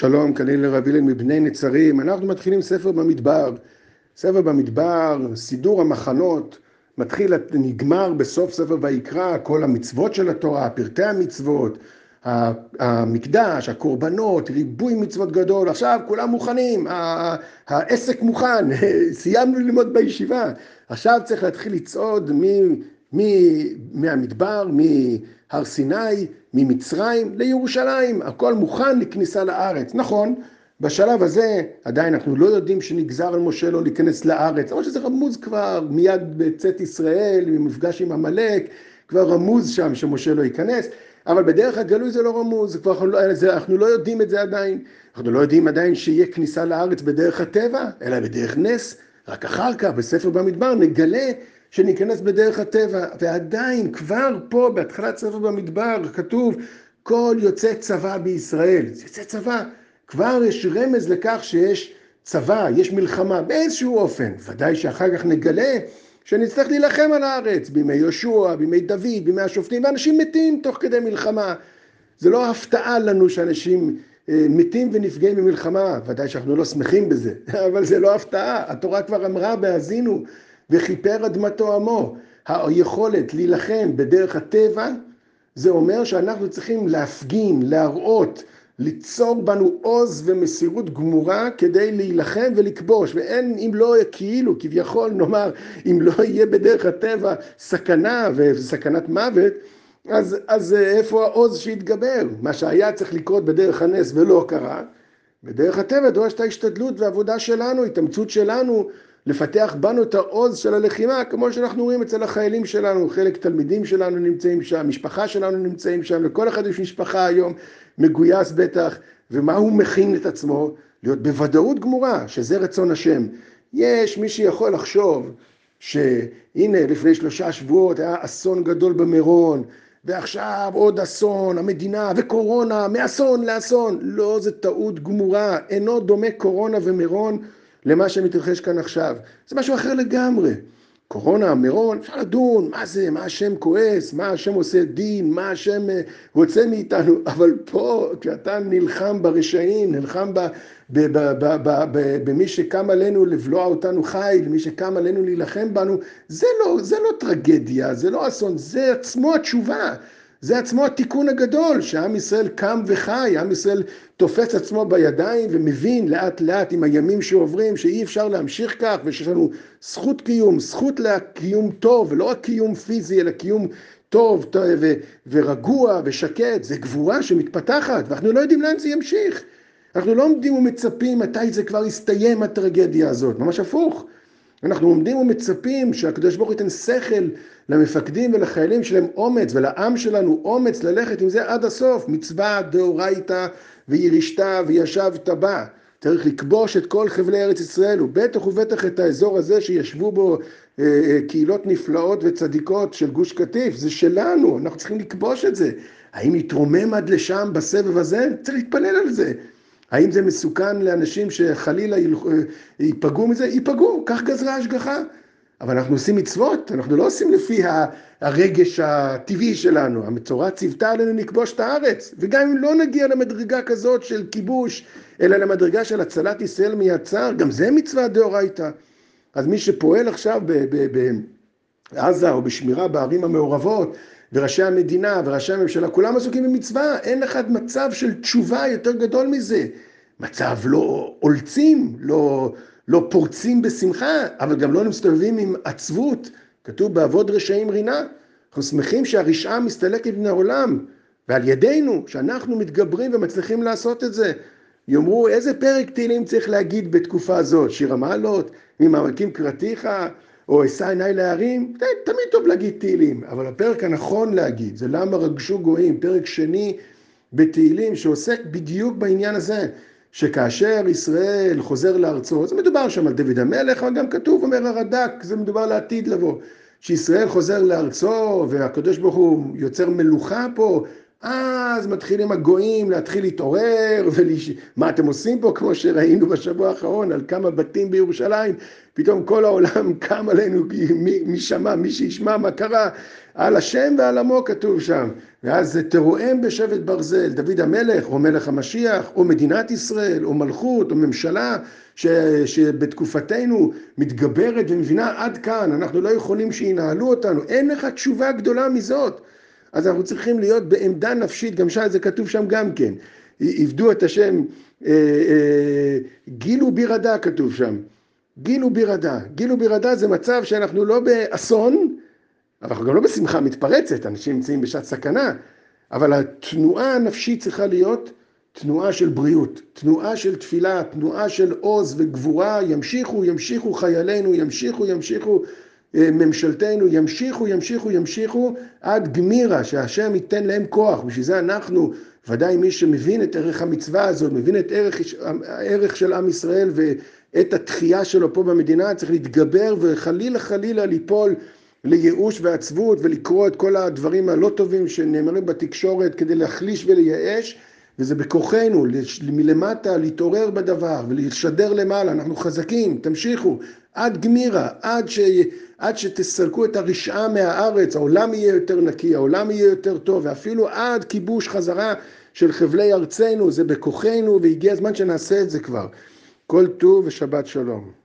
שלום, כליל לרב הלל מבני נצרים. אנחנו מתחילים ספר במדבר. ספר במדבר, סידור המחנות, מתחיל, נגמר בסוף ספר ויקרא, כל המצוות של התורה, פרטי המצוות, המקדש, הקורבנות, ריבוי מצוות גדול, עכשיו כולם מוכנים, העסק מוכן, סיימנו ללמוד בישיבה, עכשיו צריך להתחיל לצעוד מהמדבר, מהר סיני, ממצרים לירושלים, הכל מוכן לכניסה לארץ, נכון, בשלב הזה עדיין אנחנו לא יודעים שנגזר על משה לא להיכנס לארץ, למרות שזה רמוז כבר מיד בצאת ישראל, במפגש עם עמלק, כבר רמוז שם שמשה לא ייכנס, אבל בדרך הגלוי זה לא רמוז, כבר אנחנו, לא, זה, אנחנו לא יודעים את זה עדיין, אנחנו לא יודעים עדיין שיהיה כניסה לארץ בדרך הטבע, אלא בדרך נס, רק אחר כך בספר במדבר נגלה שניכנס בדרך הטבע, ועדיין כבר פה בהתחלת ספר במדבר כתוב כל יוצא צבא בישראל, יוצא צבא, כבר יש רמז לכך שיש צבא, יש מלחמה באיזשהו אופן, ודאי שאחר כך נגלה שנצטרך להילחם על הארץ, בימי יהושע, בימי דוד, בימי השופטים, ואנשים מתים תוך כדי מלחמה. זה לא הפתעה לנו שאנשים אה, מתים ונפגעים במלחמה, ודאי שאנחנו לא שמחים בזה, אבל זה לא הפתעה, התורה כבר אמרה בהאזינו וכיפר אדמתו עמו. היכולת להילחם בדרך הטבע, זה אומר שאנחנו צריכים להפגין, להראות, ליצור בנו עוז ומסירות גמורה כדי להילחם ולכבוש, ואין, אם לא כאילו, כביכול נאמר, אם לא יהיה בדרך הטבע סכנה וסכנת מוות, אז, אז איפה העוז שיתגבר? מה שהיה צריך לקרות בדרך הנס ולא קרה, בדרך הטבע דורש את ההשתדלות והעבודה שלנו, התאמצות שלנו, לפתח בנו את העוז של הלחימה, כמו שאנחנו רואים אצל החיילים שלנו, חלק תלמידים שלנו נמצאים שם, משפחה שלנו נמצאים שם, לכל אחד יש משפחה היום, מגויס בטח, ומה הוא מכין את עצמו? להיות בוודאות גמורה, שזה רצון השם. יש מי שיכול לחשוב שהנה לפני שלושה שבועות היה אסון גדול במירון, ועכשיו עוד אסון, המדינה וקורונה, מאסון לאסון. לא, זה טעות גמורה, אינו דומה קורונה ומירון למה שמתרחש כאן עכשיו. זה משהו אחר לגמרי. קורונה, מירון, אפשר לדון, מה זה, מה השם כועס, מה השם עושה דין, מה השם אה, רוצה מאיתנו, אבל פה, כשאתה נלחם ברשעים, נלחם במי שקם עלינו לבלוע אותנו חי, למי שקם עלינו להילחם בנו, זה לא, זה לא טרגדיה, זה לא אסון, זה עצמו התשובה. זה עצמו התיקון הגדול, שעם ישראל קם וחי, עם ישראל תופס עצמו בידיים ומבין לאט לאט עם הימים שעוברים שאי אפשר להמשיך כך ושיש לנו זכות קיום, זכות לקיום טוב, ולא רק קיום פיזי אלא קיום טוב, ו- ורגוע ושקט, זה גבורה שמתפתחת ואנחנו לא יודעים לאן זה ימשיך. אנחנו לא עומדים ומצפים מתי זה כבר יסתיים הטרגדיה הזאת, ממש הפוך. אנחנו עומדים ומצפים שהקדוש ברוך הוא ייתן שכל למפקדים ולחיילים שלהם אומץ, ולעם שלנו אומץ ללכת עם זה עד הסוף. מצווה דאורייתא וירישת וישבת בה. צריך לכבוש את כל חבלי ארץ ישראל, ובטח ובטח את האזור הזה שישבו בו אה, אה, קהילות נפלאות וצדיקות של גוש קטיף, זה שלנו, אנחנו צריכים לכבוש את זה. האם יתרומם עד לשם בסבב הזה? צריך להתפלל על זה. האם זה מסוכן לאנשים שחלילה ייפגעו מזה? ייפגעו, כך גזרה השגחה. אבל אנחנו עושים מצוות, אנחנו לא עושים לפי הרגש הטבעי שלנו. המצורע ציוותה עלינו לכבוש את הארץ. וגם אם לא נגיע למדרגה כזאת של כיבוש, אלא למדרגה של הצלת ישראל מיצר, גם זה מצווה דאורייתא. אז מי שפועל עכשיו בעזה או בשמירה בערים המעורבות, וראשי המדינה וראשי הממשלה, כולם עסוקים במצווה, אין אחד מצב של תשובה יותר גדול מזה. מצב לא עולצים, לא, לא פורצים בשמחה, אבל גם לא מסתובבים עם עצבות. כתוב בעבוד רשעים רינה. אנחנו שמחים שהרשעה מסתלקת מן העולם, ועל ידינו, שאנחנו מתגברים ומצליחים לעשות את זה. יאמרו, איזה פרק תהילים צריך להגיד בתקופה הזאת? שיר המעלות, ממעמקים קראתיך, או אשא עיניי להרים, תמיד טוב להגיד תהילים, אבל הפרק הנכון להגיד זה למה רגשו גויים, פרק שני בתהילים שעוסק בדיוק בעניין הזה, שכאשר ישראל חוזר לארצו, זה מדובר שם על דוד המלך, אבל גם כתוב, אומר הרד"ק, זה מדובר לעתיד לבוא, שישראל חוזר לארצו והקדוש ברוך הוא יוצר מלוכה פה, אז מתחילים הגויים להתחיל להתעורר, ולש... מה אתם עושים פה, כמו שראינו בשבוע האחרון, על כמה בתים בירושלים, פתאום כל העולם קם עלינו, מי, מי שמע, מי שישמע מה קרה, על השם ועל עמו כתוב שם. ואז זה תרועם בשבט ברזל, דוד המלך, או מלך המשיח, או מדינת ישראל, או מלכות, או ממשלה, ש, שבתקופתנו מתגברת ומבינה עד כאן, אנחנו לא יכולים שינהלו אותנו, אין לך תשובה גדולה מזאת. אז אנחנו צריכים להיות בעמדה נפשית, גם שם זה כתוב שם גם כן. עבדו את השם, אה, אה, גילו בירדה כתוב שם. גילו בירדה. גילו בירדה זה מצב שאנחנו לא באסון, אבל אנחנו גם לא בשמחה מתפרצת, אנשים נמצאים בשעת סכנה, אבל התנועה הנפשית צריכה להיות תנועה של בריאות, תנועה של תפילה, תנועה של עוז וגבורה, ימשיכו, ימשיכו חיילינו, ימשיכו, ימשיכו ממשלתנו, ימשיכו, ימשיכו, ימשיכו עד גמירה, שהשם ייתן להם כוח. בשביל זה אנחנו, ודאי מי שמבין את ערך המצווה הזאת, מבין את ערך, הערך של עם ישראל ואת התחייה שלו פה במדינה, צריך להתגבר וחלילה חלילה ליפול לייאוש ועצבות ולקרוא את כל הדברים הלא טובים שנאמרים בתקשורת כדי להחליש ולייאש. וזה בכוחנו, מלמטה להתעורר בדבר ולשדר למעלה, אנחנו חזקים, תמשיכו, עד גמירה, עד, ש... עד שתסלקו את הרשעה מהארץ, העולם יהיה יותר נקי, העולם יהיה יותר טוב, ואפילו עד כיבוש חזרה של חבלי ארצנו, זה בכוחנו, והגיע הזמן שנעשה את זה כבר. כל טוב ושבת שלום.